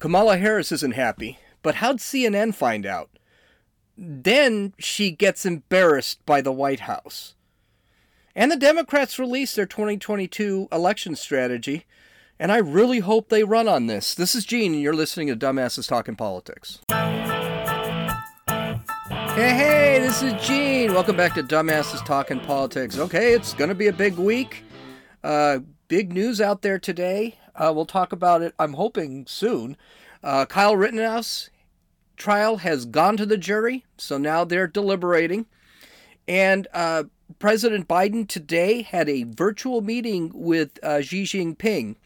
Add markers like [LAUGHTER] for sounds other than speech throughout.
Kamala Harris isn't happy, but how'd CNN find out? Then she gets embarrassed by the White House. And the Democrats released their 2022 election strategy, and I really hope they run on this. This is Gene, and you're listening to Dumbasses Talking Politics. Hey, hey, this is Gene. Welcome back to Dumbasses Talking Politics. Okay, it's going to be a big week. Uh, big news out there today. Uh, we'll talk about it, I'm hoping, soon. Uh, Kyle Rittenhouse trial has gone to the jury, so now they're deliberating. And uh, President Biden today had a virtual meeting with uh, Xi Jinping.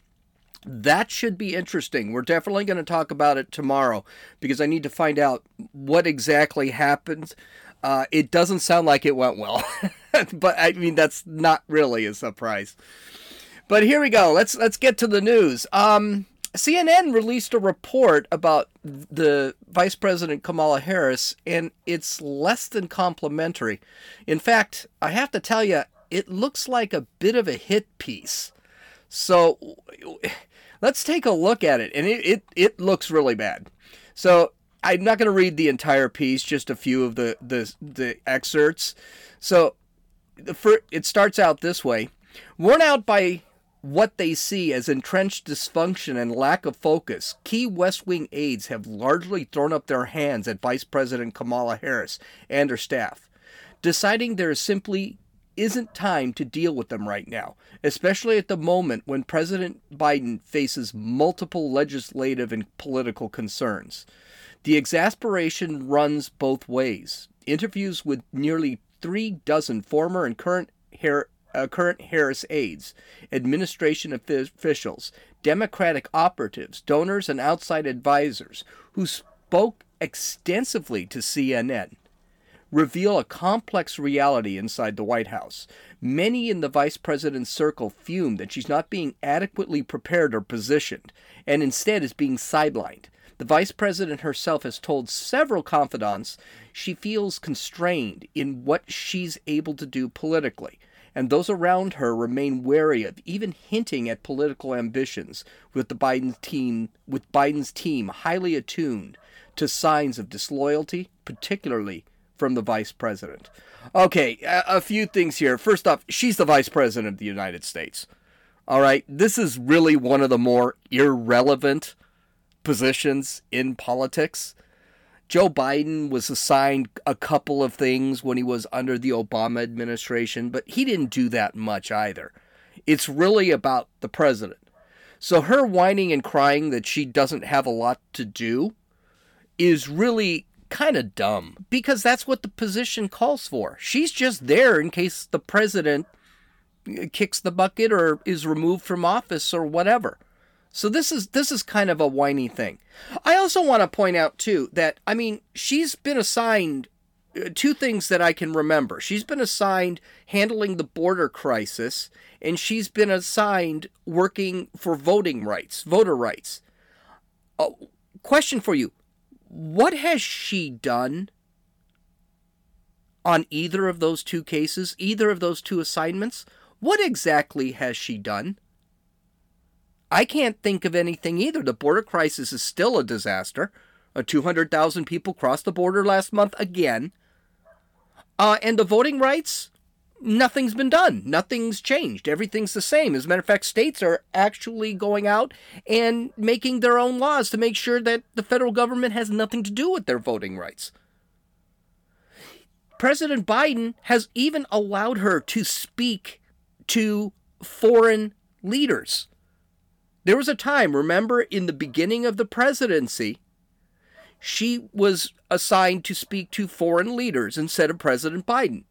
That should be interesting. We're definitely going to talk about it tomorrow because I need to find out what exactly happened. Uh, it doesn't sound like it went well, [LAUGHS] but I mean that's not really a surprise. But here we go. Let's let's get to the news. Um, CNN released a report about the Vice President Kamala Harris, and it's less than complimentary. In fact, I have to tell you, it looks like a bit of a hit piece. So let's take a look at it, and it, it, it looks really bad. So I'm not going to read the entire piece, just a few of the, the, the excerpts. So the it starts out this way Worn out by what they see as entrenched dysfunction and lack of focus, key West Wing aides have largely thrown up their hands at Vice President Kamala Harris and her staff, deciding there simply isn't time to deal with them right now, especially at the moment when President Biden faces multiple legislative and political concerns. The exasperation runs both ways. Interviews with nearly three dozen former and current uh, current Harris aides, administration officials, Democratic operatives, donors, and outside advisors who spoke extensively to CNN reveal a complex reality inside the White House. Many in the vice president's circle fume that she's not being adequately prepared or positioned, and instead is being sidelined. The vice president herself has told several confidants she feels constrained in what she's able to do politically and those around her remain wary of even hinting at political ambitions with the Biden team with Biden's team highly attuned to signs of disloyalty, particularly from the vice president. Okay, a, a few things here. First off, she's the vice president of the United States. All right, this is really one of the more irrelevant positions in politics. Joe Biden was assigned a couple of things when he was under the Obama administration, but he didn't do that much either. It's really about the president. So her whining and crying that she doesn't have a lot to do is really kind of dumb because that's what the position calls for. She's just there in case the president kicks the bucket or is removed from office or whatever. So this is this is kind of a whiny thing. I also want to point out too that I mean she's been assigned uh, two things that I can remember. She's been assigned handling the border crisis and she's been assigned working for voting rights, voter rights. Uh, question for you. What has she done on either of those two cases, either of those two assignments? What exactly has she done? I can't think of anything either. The border crisis is still a disaster. Uh, 200,000 people crossed the border last month again. Uh, and the voting rights, nothing's been done. Nothing's changed. Everything's the same. As a matter of fact, states are actually going out and making their own laws to make sure that the federal government has nothing to do with their voting rights. President Biden has even allowed her to speak to foreign leaders. There was a time, remember, in the beginning of the presidency, she was assigned to speak to foreign leaders instead of President Biden.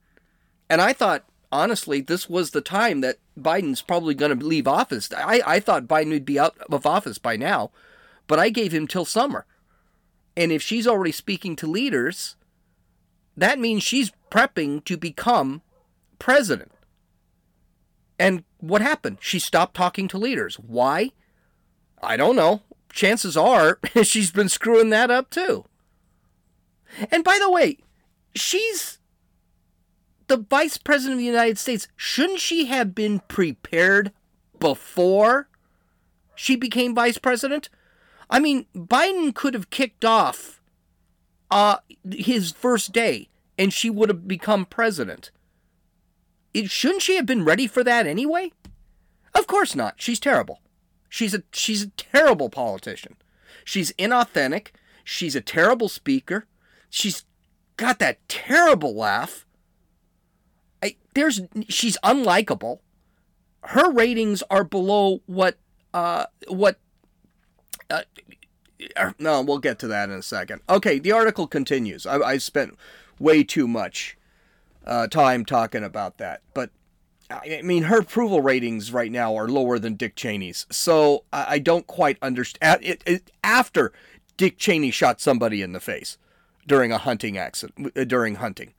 And I thought, honestly, this was the time that Biden's probably going to leave office. I, I thought Biden would be out of office by now, but I gave him till summer. And if she's already speaking to leaders, that means she's prepping to become president. And what happened? She stopped talking to leaders. Why? I don't know. Chances are [LAUGHS] she's been screwing that up too. And by the way, she's the vice president of the United States. Shouldn't she have been prepared before she became vice president? I mean, Biden could have kicked off uh, his first day and she would have become president. It, shouldn't she have been ready for that anyway? Of course not. She's terrible. She's a she's a terrible politician. She's inauthentic. She's a terrible speaker. She's got that terrible laugh. I, there's she's unlikable. Her ratings are below what uh what uh, er, no, we'll get to that in a second. Okay, the article continues. I, I spent way too much uh, time talking about that, but I mean, her approval ratings right now are lower than Dick Cheney's. So I, don't quite understand. It, it, after Dick Cheney shot somebody in the face during a hunting accident, uh, during hunting.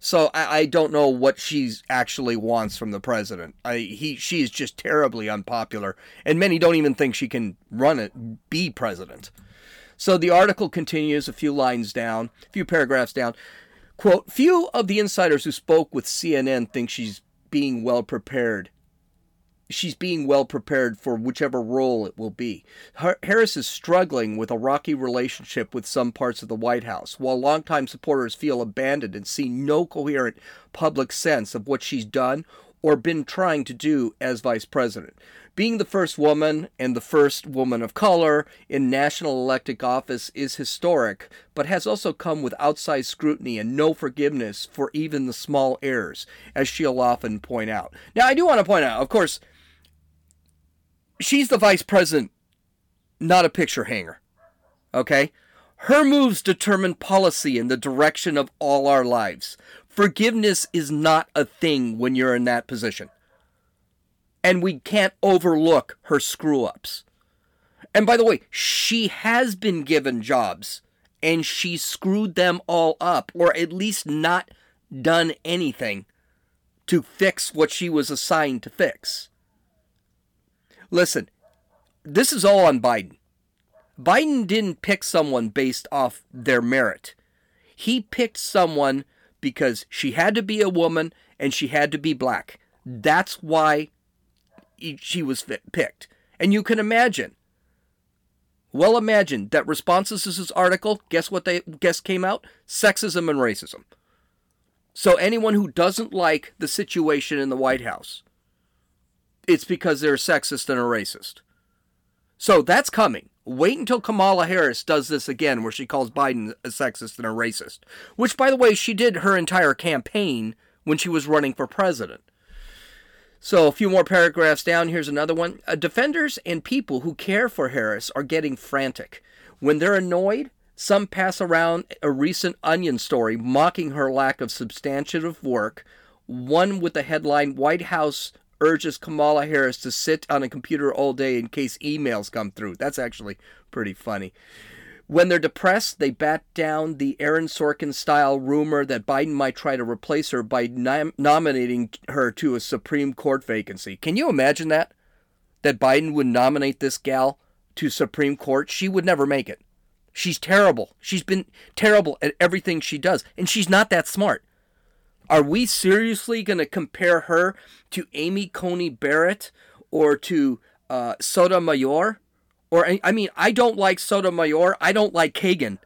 So I, I don't know what she actually wants from the president. I, he, she is just terribly unpopular, and many don't even think she can run it, be president. So the article continues a few lines down, a few paragraphs down. Quote, few of the insiders who spoke with CNN think she's being well prepared. She's being well prepared for whichever role it will be. Harris is struggling with a rocky relationship with some parts of the White House, while longtime supporters feel abandoned and see no coherent public sense of what she's done or been trying to do as vice president. Being the first woman and the first woman of color in national elected office is historic, but has also come with outsized scrutiny and no forgiveness for even the small errors, as she'll often point out. Now, I do want to point out, of course, she's the vice president, not a picture hanger. Okay? Her moves determine policy in the direction of all our lives. Forgiveness is not a thing when you're in that position and we can't overlook her screw ups. And by the way, she has been given jobs and she screwed them all up, or at least not done anything to fix what she was assigned to fix. Listen, this is all on Biden. Biden didn't pick someone based off their merit. He picked someone because she had to be a woman and she had to be black. That's why she was picked. And you can imagine. Well, imagine that responses to this article, guess what they guess came out? Sexism and racism. So anyone who doesn't like the situation in the White House, it's because they're sexist and a racist. So that's coming. Wait until Kamala Harris does this again, where she calls Biden a sexist and a racist. Which, by the way, she did her entire campaign when she was running for president. So, a few more paragraphs down, here's another one. Uh, defenders and people who care for Harris are getting frantic. When they're annoyed, some pass around a recent Onion story mocking her lack of substantive work, one with the headline White House urges Kamala Harris to sit on a computer all day in case emails come through. That's actually pretty funny. When they're depressed, they bat down the Aaron Sorkin style rumor that Biden might try to replace her by nom- nominating her to a Supreme Court vacancy. Can you imagine that? That Biden would nominate this gal to Supreme Court? She would never make it. She's terrible. She's been terrible at everything she does, and she's not that smart. Are we seriously going to compare her to Amy Coney Barrett or to uh, Sotomayor? Or I mean, I don't like Sotomayor. I don't like Kagan.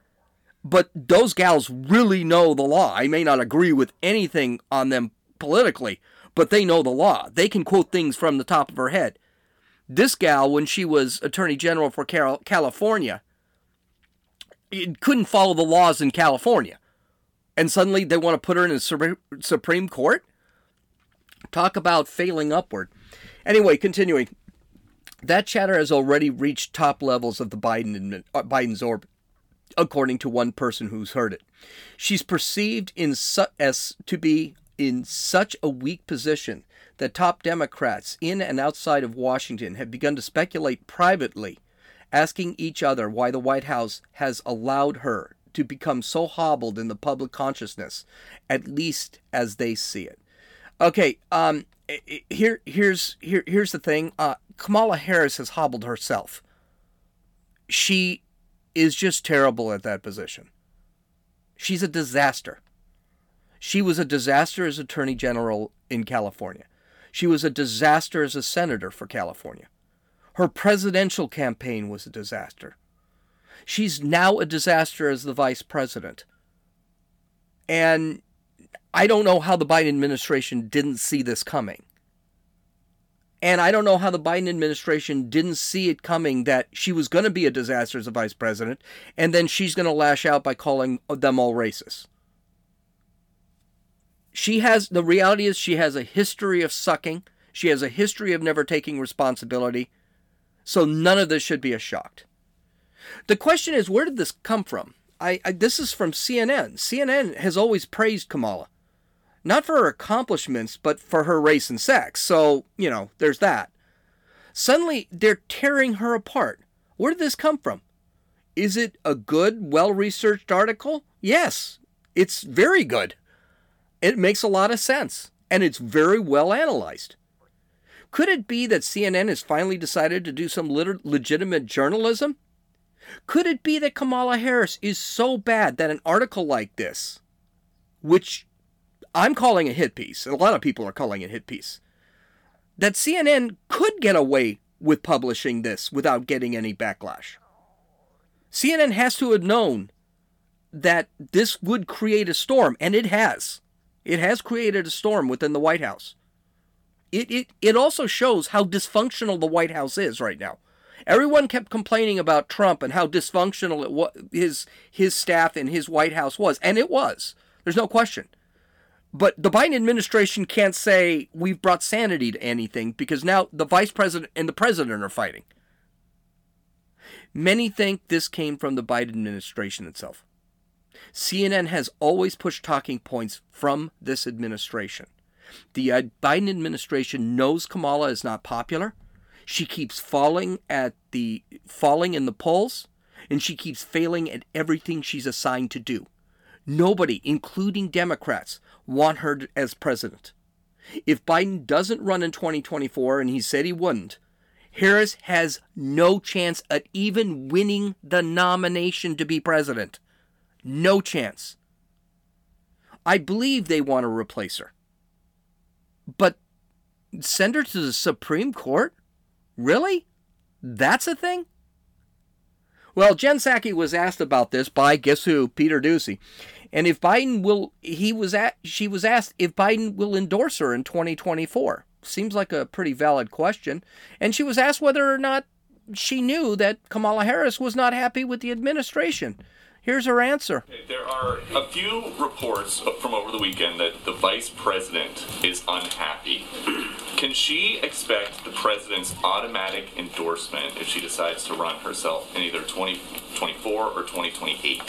But those gals really know the law. I may not agree with anything on them politically, but they know the law. They can quote things from the top of her head. This gal, when she was Attorney General for California, couldn't follow the laws in California. And suddenly they want to put her in the Supreme Court? Talk about failing upward. Anyway, continuing. That chatter has already reached top levels of the Biden uh, Biden's orbit, according to one person who's heard it. She's perceived in su- as to be in such a weak position that top Democrats in and outside of Washington have begun to speculate privately, asking each other why the White House has allowed her to become so hobbled in the public consciousness, at least as they see it. Okay, um, here, here's here, here's the thing. Uh, Kamala Harris has hobbled herself. She is just terrible at that position. She's a disaster. She was a disaster as Attorney General in California. She was a disaster as a senator for California. Her presidential campaign was a disaster. She's now a disaster as the vice president. And I don't know how the Biden administration didn't see this coming. And I don't know how the Biden administration didn't see it coming that she was going to be a disaster as a vice president, and then she's going to lash out by calling them all racist. She has, the reality is, she has a history of sucking. She has a history of never taking responsibility. So none of this should be a shock. The question is, where did this come from? I, I, this is from CNN. CNN has always praised Kamala not for her accomplishments, but for her race and sex. So, you know, there's that. Suddenly, they're tearing her apart. Where did this come from? Is it a good, well researched article? Yes, it's very good. It makes a lot of sense, and it's very well analyzed. Could it be that CNN has finally decided to do some legitimate journalism? Could it be that Kamala Harris is so bad that an article like this, which I'm calling a hit piece, and a lot of people are calling it a hit piece, that CNN could get away with publishing this without getting any backlash. CNN has to have known that this would create a storm, and it has. It has created a storm within the White House. It, it, it also shows how dysfunctional the White House is right now. Everyone kept complaining about Trump and how dysfunctional it was, his, his staff and his White House was, and it was. There's no question. But the Biden administration can't say we've brought sanity to anything because now the vice president and the president are fighting. Many think this came from the Biden administration itself. CNN has always pushed talking points from this administration. The uh, Biden administration knows Kamala is not popular. She keeps falling at the falling in the polls and she keeps failing at everything she's assigned to do. Nobody, including Democrats, want her as president. If Biden doesn't run in 2024, and he said he wouldn't, Harris has no chance at even winning the nomination to be president. No chance. I believe they want to replace her. But send her to the Supreme Court? Really? That's a thing? Well, Jen Psaki was asked about this by guess who? Peter Doocy. And if Biden will, he was at, she was asked if Biden will endorse her in 2024. Seems like a pretty valid question. And she was asked whether or not she knew that Kamala Harris was not happy with the administration. Here's her answer. There are a few reports from over the weekend that the vice president is unhappy. [CLEARS THROAT] Can she expect the president's automatic endorsement if she decides to run herself in either 2024 or 2028?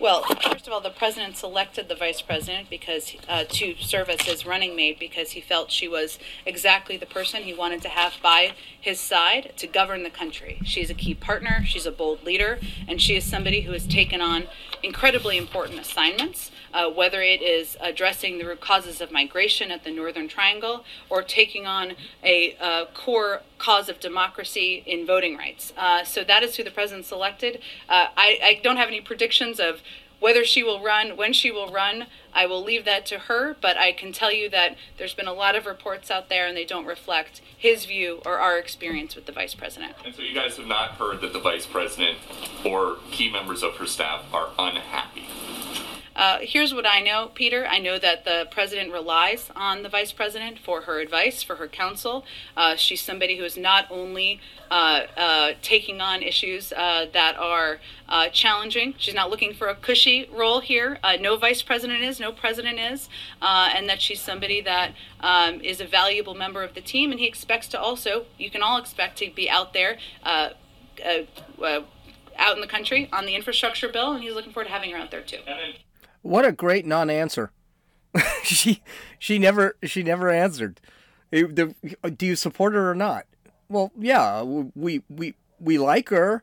Well, first of all, the president selected the vice president because uh, to serve as his running mate because he felt she was exactly the person he wanted to have by his side to govern the country. She's a key partner, she's a bold leader, and she is somebody who has taken on incredibly important assignments, uh, whether it is addressing the root causes of migration at the Northern Triangle or taking on a uh, core cause of democracy in voting rights. Uh, so that is who the president selected. Uh, I, I don't have any predictions of whether she will run, when she will run, I will leave that to her, but I can tell you that there's been a lot of reports out there and they don't reflect his view or our experience with the vice president. And so you guys have not heard that the vice president or key members of her staff are unhappy uh, here's what I know, Peter. I know that the president relies on the vice president for her advice, for her counsel. Uh, she's somebody who is not only uh, uh taking on issues uh, that are uh, challenging, she's not looking for a cushy role here. no vice president is, no president is, and that she's somebody that um, is a valuable member of the team. And he expects to also, you can all expect to be out there. out in the country on the infrastructure bill, and he's looking forward to having her out there too. What a great non-answer. [LAUGHS] she she never she never answered. Do you support her or not? Well, yeah, we we we like her,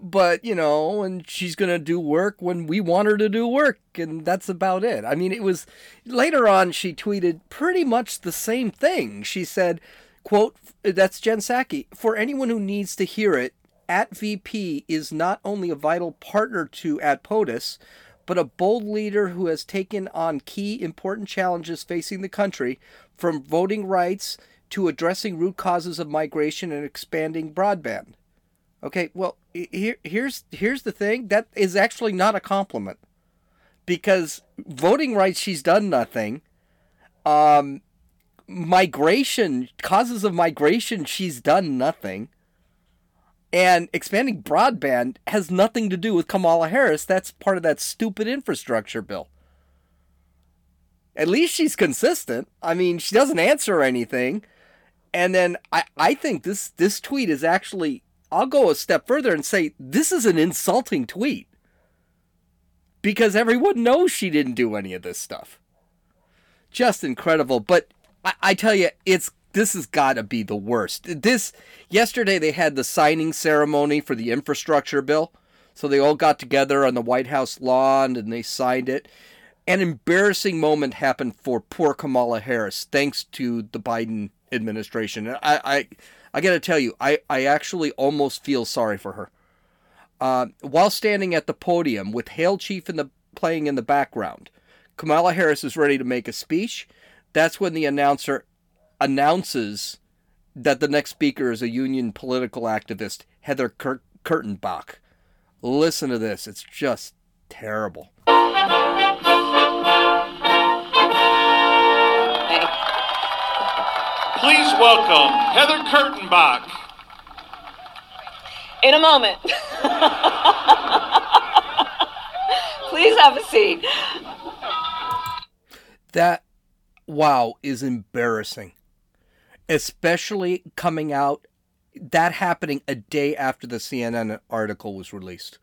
but you know, and she's gonna do work when we want her to do work, and that's about it. I mean, it was later on she tweeted pretty much the same thing. She said, "quote That's Jen Psaki. For anyone who needs to hear it, at VP is not only a vital partner to at POTUS, but a bold leader who has taken on key important challenges facing the country, from voting rights to addressing root causes of migration and expanding broadband. Okay, well, here, here's here's the thing. That is actually not a compliment, because voting rights, she's done nothing. Um, migration causes of migration, she's done nothing. And expanding broadband has nothing to do with Kamala Harris. That's part of that stupid infrastructure bill. At least she's consistent. I mean, she doesn't answer anything. And then I, I think this this tweet is actually I'll go a step further and say this is an insulting tweet. Because everyone knows she didn't do any of this stuff. Just incredible. But I, I tell you, it's this has got to be the worst. This yesterday they had the signing ceremony for the infrastructure bill. So they all got together on the White House lawn and they signed it. An embarrassing moment happened for poor Kamala Harris thanks to the Biden administration. I I I got to tell you, I I actually almost feel sorry for her. Uh, while standing at the podium with Hail Chief in the playing in the background, Kamala Harris is ready to make a speech. That's when the announcer announces that the next speaker is a union political activist, Heather Kurt- Kurtenbach. Listen to this. It's just terrible. Please welcome Heather Kurtenbach. In a moment. [LAUGHS] Please have a seat. That, wow, is embarrassing. Especially coming out, that happening a day after the CNN article was released.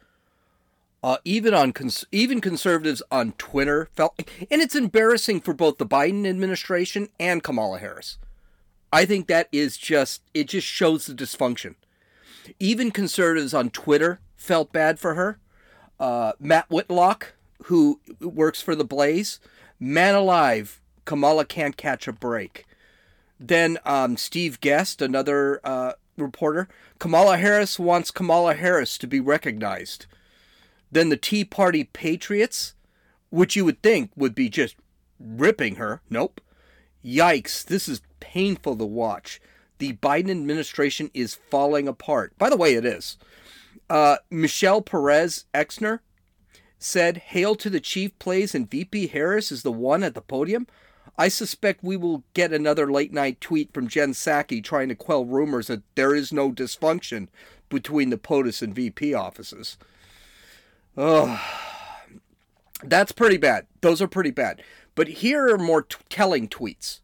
Uh, even on cons- even conservatives on Twitter felt, and it's embarrassing for both the Biden administration and Kamala Harris. I think that is just it just shows the dysfunction. Even conservatives on Twitter felt bad for her. Uh, Matt Whitlock, who works for the Blaze, man alive, Kamala can't catch a break. Then um, Steve Guest, another uh, reporter, Kamala Harris wants Kamala Harris to be recognized. Then the Tea Party Patriots, which you would think would be just ripping her. Nope. Yikes, this is painful to watch. The Biden administration is falling apart. By the way, it is. Uh, Michelle Perez Exner said, Hail to the chief plays and VP Harris is the one at the podium. I suspect we will get another late night tweet from Jen Psaki trying to quell rumors that there is no dysfunction between the POTUS and VP offices. Oh, that's pretty bad. Those are pretty bad. But here are more t- telling tweets.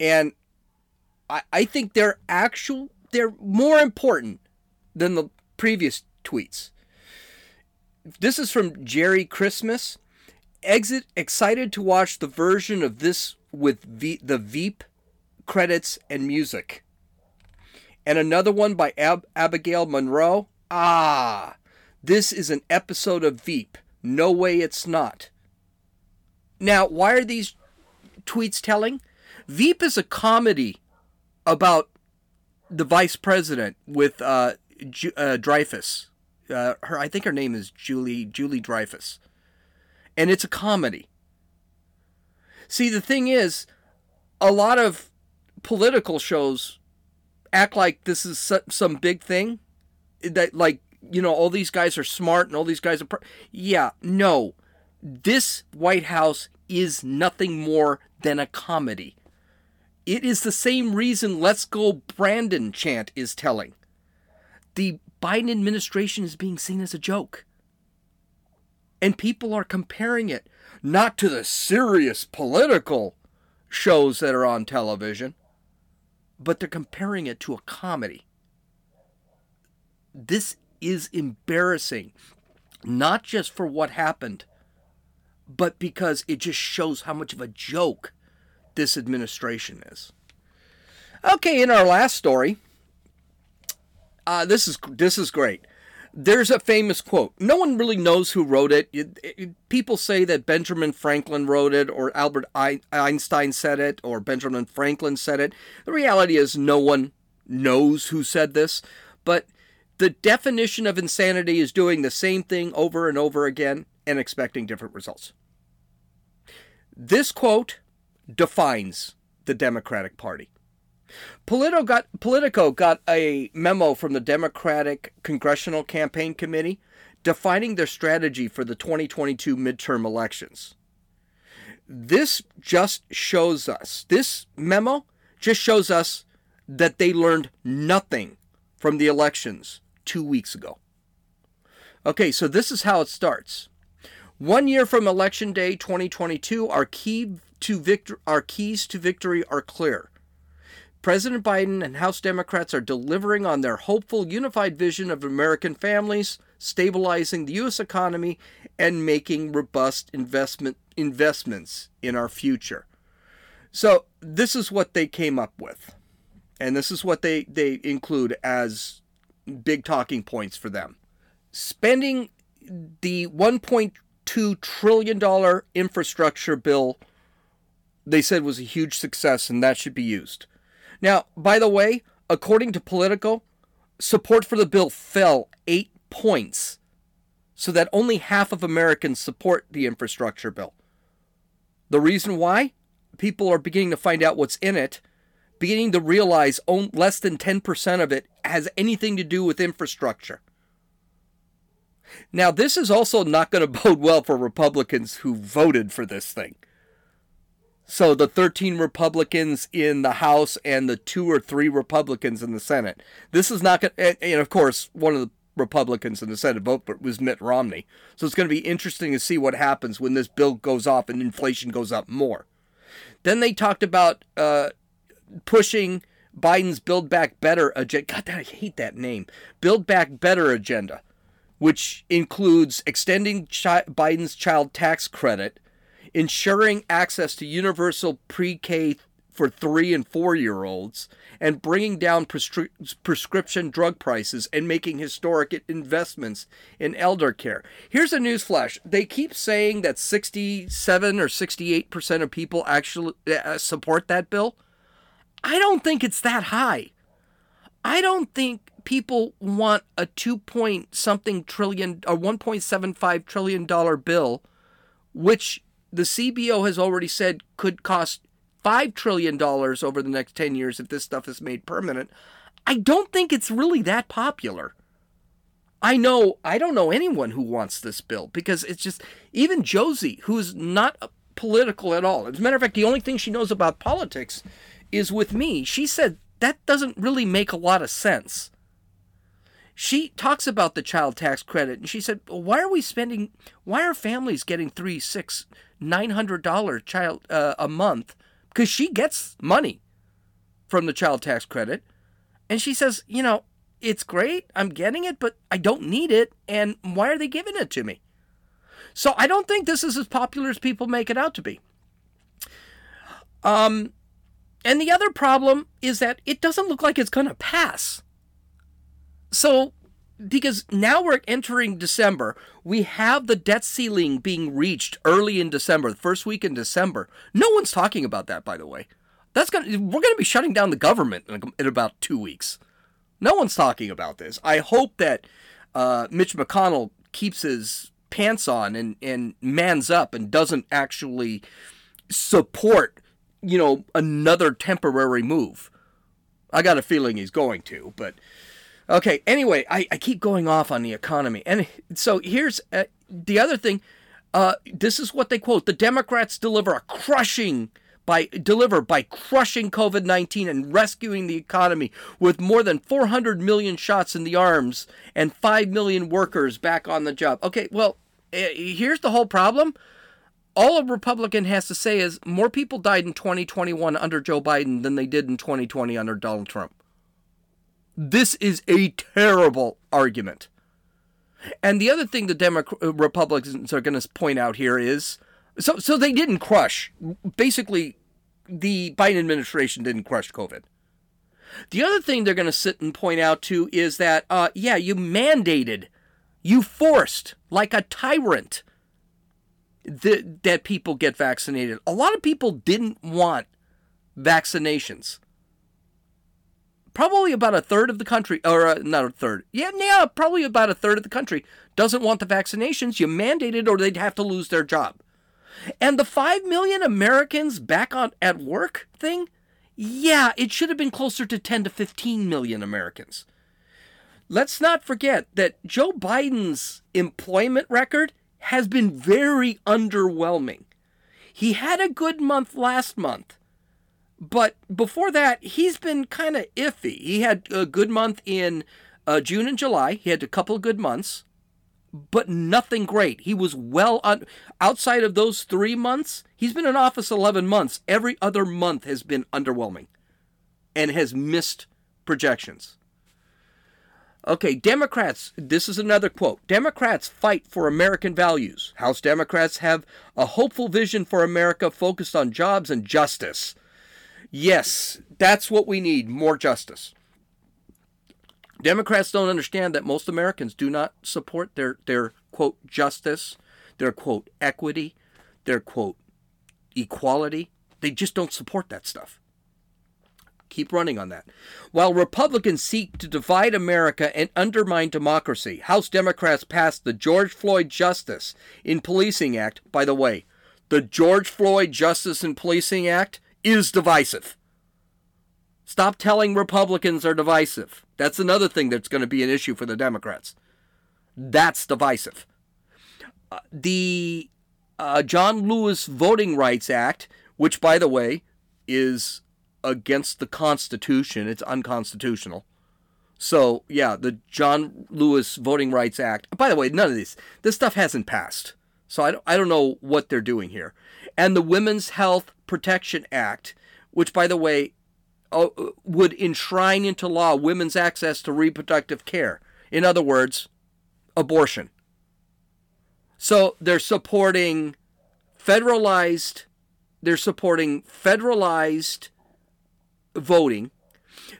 And I, I think they're actual, they're more important than the previous tweets. This is from Jerry Christmas. Exit excited to watch the version of this with v, the Veep credits and music. And another one by Ab- Abigail Monroe. Ah, this is an episode of Veep. No way it's not. Now, why are these tweets telling? Veep is a comedy about the vice president with uh, Ju- uh, Dreyfus. Uh, her, I think her name is Julie Julie Dreyfus, and it's a comedy. See, the thing is, a lot of political shows act like this is some big thing, that like you know all these guys are smart and all these guys are. Yeah, no, this White House is nothing more than a comedy. It is the same reason Let's Go Brandon chant is telling. The Biden administration is being seen as a joke. And people are comparing it not to the serious political shows that are on television, but they're comparing it to a comedy. This is embarrassing, not just for what happened, but because it just shows how much of a joke this administration is. Okay, in our last story, uh, this is this is great. There's a famous quote. No one really knows who wrote it. It, it. People say that Benjamin Franklin wrote it, or Albert Einstein said it, or Benjamin Franklin said it. The reality is, no one knows who said this. But the definition of insanity is doing the same thing over and over again and expecting different results. This quote defines the Democratic Party. Politico got, Politico got a memo from the Democratic Congressional Campaign Committee defining their strategy for the 2022 midterm elections. This just shows us, this memo just shows us that they learned nothing from the elections two weeks ago. Okay, so this is how it starts. One year from election day 2022, our key to victor- our keys to victory are clear. President Biden and House Democrats are delivering on their hopeful unified vision of American families, stabilizing the US economy and making robust investment investments in our future. So, this is what they came up with. And this is what they they include as big talking points for them. Spending the 1.2 trillion dollar infrastructure bill they said was a huge success and that should be used. Now, by the way, according to Politico, support for the bill fell eight points so that only half of Americans support the infrastructure bill. The reason why? People are beginning to find out what's in it, beginning to realize less than 10% of it has anything to do with infrastructure. Now, this is also not going [LAUGHS] to bode well for Republicans who voted for this thing. So the 13 Republicans in the House and the two or three Republicans in the Senate. This is not going to, and of course, one of the Republicans in the Senate vote was Mitt Romney. So it's going to be interesting to see what happens when this bill goes off and inflation goes up more. Then they talked about uh, pushing Biden's Build Back Better agenda. God, I hate that name. Build Back Better agenda, which includes extending chi- Biden's child tax credit ensuring access to universal pre K for three and four year olds, and bringing down prescri- prescription drug prices and making historic investments in elder care. Here's a newsflash they keep saying that 67 or 68% of people actually uh, support that bill. I don't think it's that high. I don't think people want a 2 point something trillion or 1.75 trillion dollar bill which the CBO has already said could cost $5 trillion over the next 10 years if this stuff is made permanent. I don't think it's really that popular. I know, I don't know anyone who wants this bill because it's just, even Josie, who's not political at all. As a matter of fact, the only thing she knows about politics is with me. She said that doesn't really make a lot of sense she talks about the child tax credit and she said why are we spending why are families getting three six nine hundred dollar child uh, a month? Because she gets money from the child tax credit. And she says you know it's great i'm getting it but i don't need it and why are they giving it to me? So i don't think this is as popular as people make it out to be. Um and the other problem is that it doesn't look like it's going to pass so, because now we're entering December, we have the debt ceiling being reached early in December, the first week in December. No one's talking about that, by the way. That's gonna we're gonna be shutting down the government in, about two weeks. No one's talking about this. I hope that uh, Mitch McConnell keeps his pants on and, and mans up and doesn't actually support, you know, another temporary move. I got a feeling he's going to, but Okay, anyway, I, I keep going off on the economy. And so here's uh, the other thing. Uh, this is what they quote the Democrats deliver a crushing by deliver by crushing COVID-19 and rescuing the economy with more than 400 million shots in the arms and 5 million workers back on the job. Okay, well, uh, here's the whole problem. All a Republican has to say is more people died in 2021 under Joe Biden than they did in 2020 under Donald Trump. This is a terrible argument. And the other thing the Democrats, uh, Republicans are going to point out here is so so they didn't crush basically the Biden administration didn't crush COVID. The other thing they're going to sit and point out too is that uh, yeah, you mandated, you forced like a tyrant that that people get vaccinated. A lot of people didn't want vaccinations probably about a third of the country, or uh, not a third, yeah, yeah, probably about a third of the country doesn't want the vaccinations. You mandate it, or they'd have to lose their job. And the five million Americans back on at work thing, Yeah, it should have been closer to 10 to 15 million Americans. Let's not forget that Joe Biden's employment record has been very underwhelming. He had a good month last month, but before that, he's been kind of iffy. He had a good month in uh, June and July. He had a couple good months, but nothing great. He was well on outside of those three months. He's been in office 11 months. Every other month has been underwhelming and has missed projections. Okay, Democrats, this is another quote. Democrats fight for American values. House Democrats have a hopeful vision for America focused on jobs and justice. Yes, that's what we need more justice. Democrats don't understand that most Americans do not support their, their quote justice, their quote equity, their quote equality. They just don't support that stuff keep running on that. While Republicans seek to divide America and undermine democracy, House Democrats passed the George Floyd Justice in Policing Act. By the way, the George Floyd Justice in Policing Act is divisive. Stop telling Republicans are divisive. That's another thing that's going to be an issue for the Democrats. That's divisive. Uh, the uh, John Lewis Voting Rights Act, which, by the way, is against the Constitution. It's unconstitutional. So, yeah, the John Lewis Voting Rights Act. By the way, none of this this stuff hasn't passed. So I don't, I don't know what they're doing here. And the Women's Health Protection Act, which by the way uh, would enshrine into law women's access to reproductive care. In other words, abortion. So they're supporting federalized they're supporting federalized voting.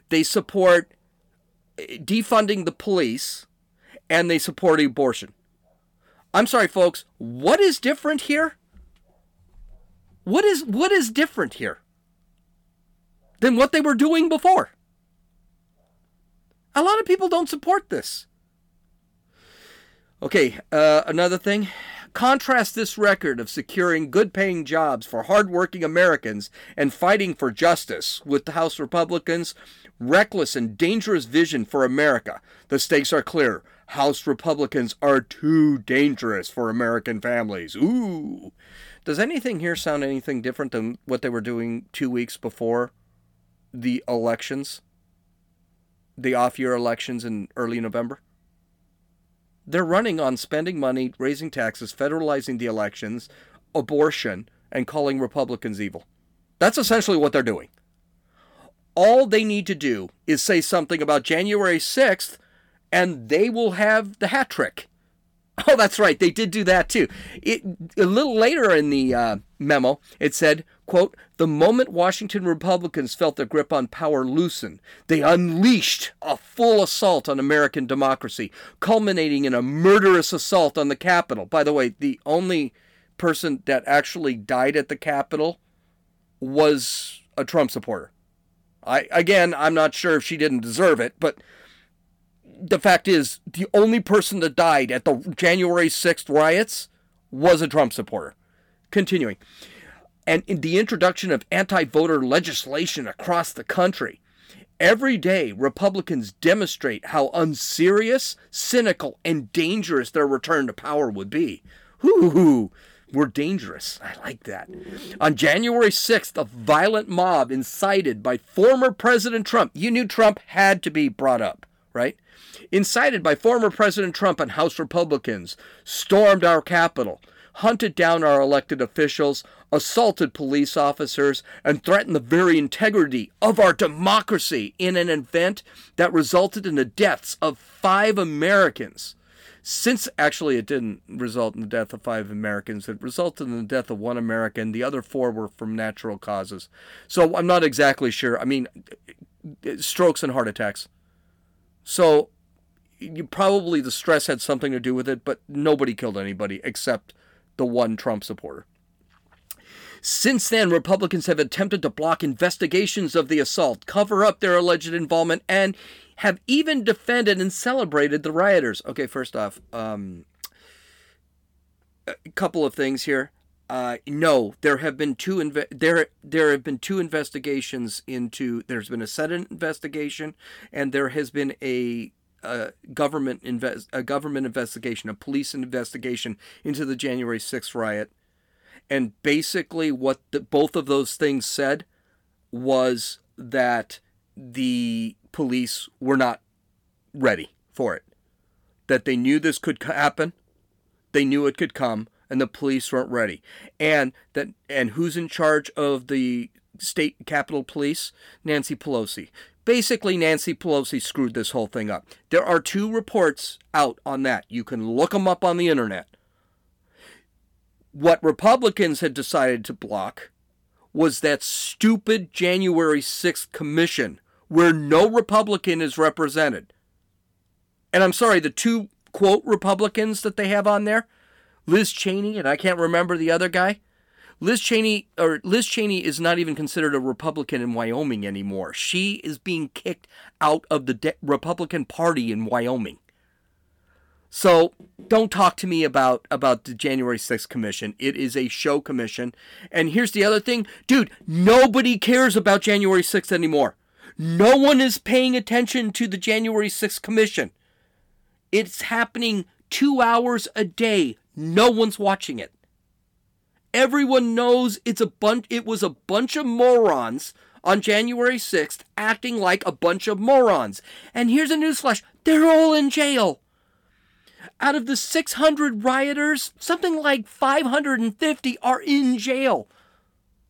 They support defunding the police and they support abortion. I'm sorry folks, what is different here? What is what is different here than what they were doing before? A lot of people don't support this. Okay, uh, another thing. Contrast this record of securing good paying jobs for hardworking Americans and fighting for justice with the House Republicans' reckless and dangerous vision for America. The stakes are clear. House Republicans are too dangerous for American families. Ooh. Does anything here sound anything different than what they were doing two weeks before the elections? The off year elections in early November? They're running on spending money, raising taxes, federalizing the elections, abortion, and calling Republicans evil. That's essentially what they're doing. All they need to do is say something about January 6th, and they will have the hat trick. [LAUGHS] Oh, that's right. They did do that too. It, a little later in the uh, memo, it said, quote, the moment Washington Republicans felt their grip on power loosen, they unleashed a full assault on American democracy, culminating in a murderous assault on the Capitol. By the way, the only person that actually died at the Capitol was a Trump supporter. I again, I'm not sure if she didn't deserve it, but the fact is, the only person that died at the January 6th riots was a Trump supporter. Continuing. And in the introduction of anti voter legislation across the country, every day Republicans demonstrate how unserious, cynical, and dangerous their return to power would be. Hoo we're dangerous. I like that. On January 6th, a violent mob incited by former President Trump, you knew Trump had to be brought up, right? incited by former President Trump and House Republicans, stormed our Capitol, hunted down our elected officials, assaulted police officers, and threatened the very integrity of our democracy in an event that resulted in the deaths of five Americans. Since actually it didn't result in the death of five Americans, it resulted in the death of one American. The other four were from natural causes. So I'm not exactly sure. I mean, strokes and heart attacks. So you probably the stress had something to do with it, but nobody killed anybody except the one Trump supporter. Since then, Republicans have attempted to block investigations of the assault, cover up their alleged involvement, and have even defended and celebrated the rioters. Okay, first off, um, a couple of things here. Uh, no, there have been two inve- there there have been two investigations into. There's been a Senate investigation, and there has been a, a government invest a government investigation, a police investigation into the January 6th riot. And basically, what the, both of those things said was that the police were not ready for it. That they knew this could happen, they knew it could come, and the police weren't ready. And that and who's in charge of the state capitol police? Nancy Pelosi. Basically, Nancy Pelosi screwed this whole thing up. There are two reports out on that. You can look them up on the internet. What Republicans had decided to block was that stupid January 6th commission where no Republican is represented. And I'm sorry, the two quote Republicans that they have on there, Liz Cheney and I can't remember the other guy. Liz Cheney or Liz Cheney is not even considered a Republican in Wyoming anymore. She is being kicked out of the de- Republican Party in Wyoming. So don't talk to me about about the January 6th commission. It is a show commission. And here's the other thing, dude, nobody cares about January 6th anymore. No one is paying attention to the January 6th commission. It's happening 2 hours a day. No one's watching it. Everyone knows it's a bunch it was a bunch of morons on January 6th acting like a bunch of morons. And here's a newsflash, they're all in jail. Out of the 600 rioters, something like 550 are in jail.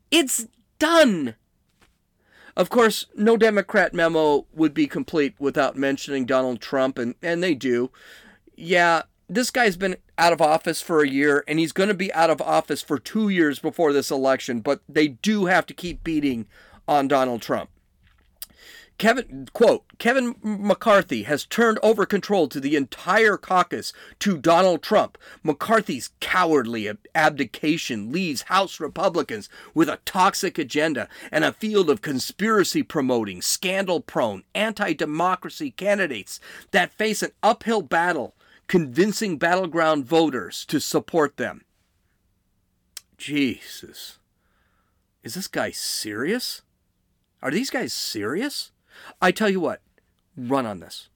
It's done. Of course, no Democrat memo would be complete without mentioning Donald Trump, and, and they do. Yeah, this guy's been out of office for a year, and he's going to be out of office for two years before this election, but they do have to keep beating on Donald Trump. Kevin, quote, Kevin McCarthy has turned over control to the entire caucus to Donald Trump. McCarthy's cowardly abdication leaves House Republicans with a toxic agenda and a field of conspiracy promoting, scandal prone, anti democracy candidates that face an uphill battle convincing battleground voters to support them. Jesus. Is this guy serious? Are these guys serious? I tell you what, run on this.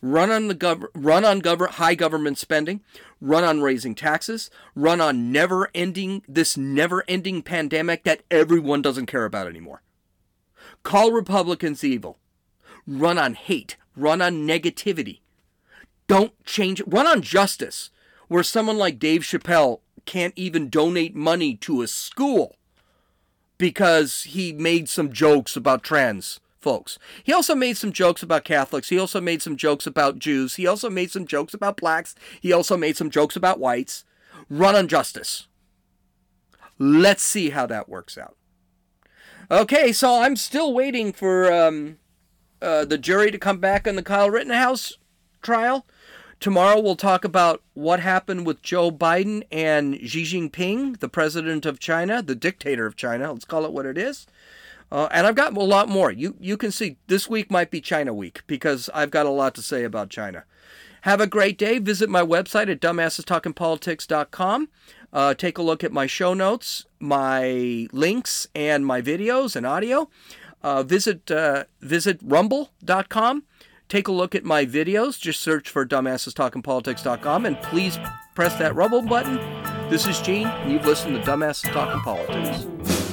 Run on the gov- run on gov- high government spending, run on raising taxes, run on never ending this never ending pandemic that everyone doesn't care about anymore. Call Republicans evil. Run on hate, run on negativity. Don't change it. Run on justice, where someone like Dave Chappelle can't even donate money to a school because he made some jokes about trans folks. He also made some jokes about Catholics. He also made some jokes about Jews. He also made some jokes about blacks. He also made some jokes about whites. Run on justice. Let's see how that works out. Okay, so I'm still waiting for um, uh, the jury to come back on the Kyle Rittenhouse trial. Tomorrow we'll talk about what happened with Joe Biden and Xi Jinping, the president of China, the dictator of China. Let's call it what it is. Uh, and I've got a lot more. You you can see this week might be China week because I've got a lot to say about China. Have a great day. Visit my website at dumbassestalkingpolitics.com. Uh, take a look at my show notes, my links, and my videos and audio. Uh, visit uh, visit rumble.com. Take a look at my videos. Just search for dumbassestalkingpolitics.com and please press that rumble button. This is Gene, and you've listened to Dumbasses Talking Politics.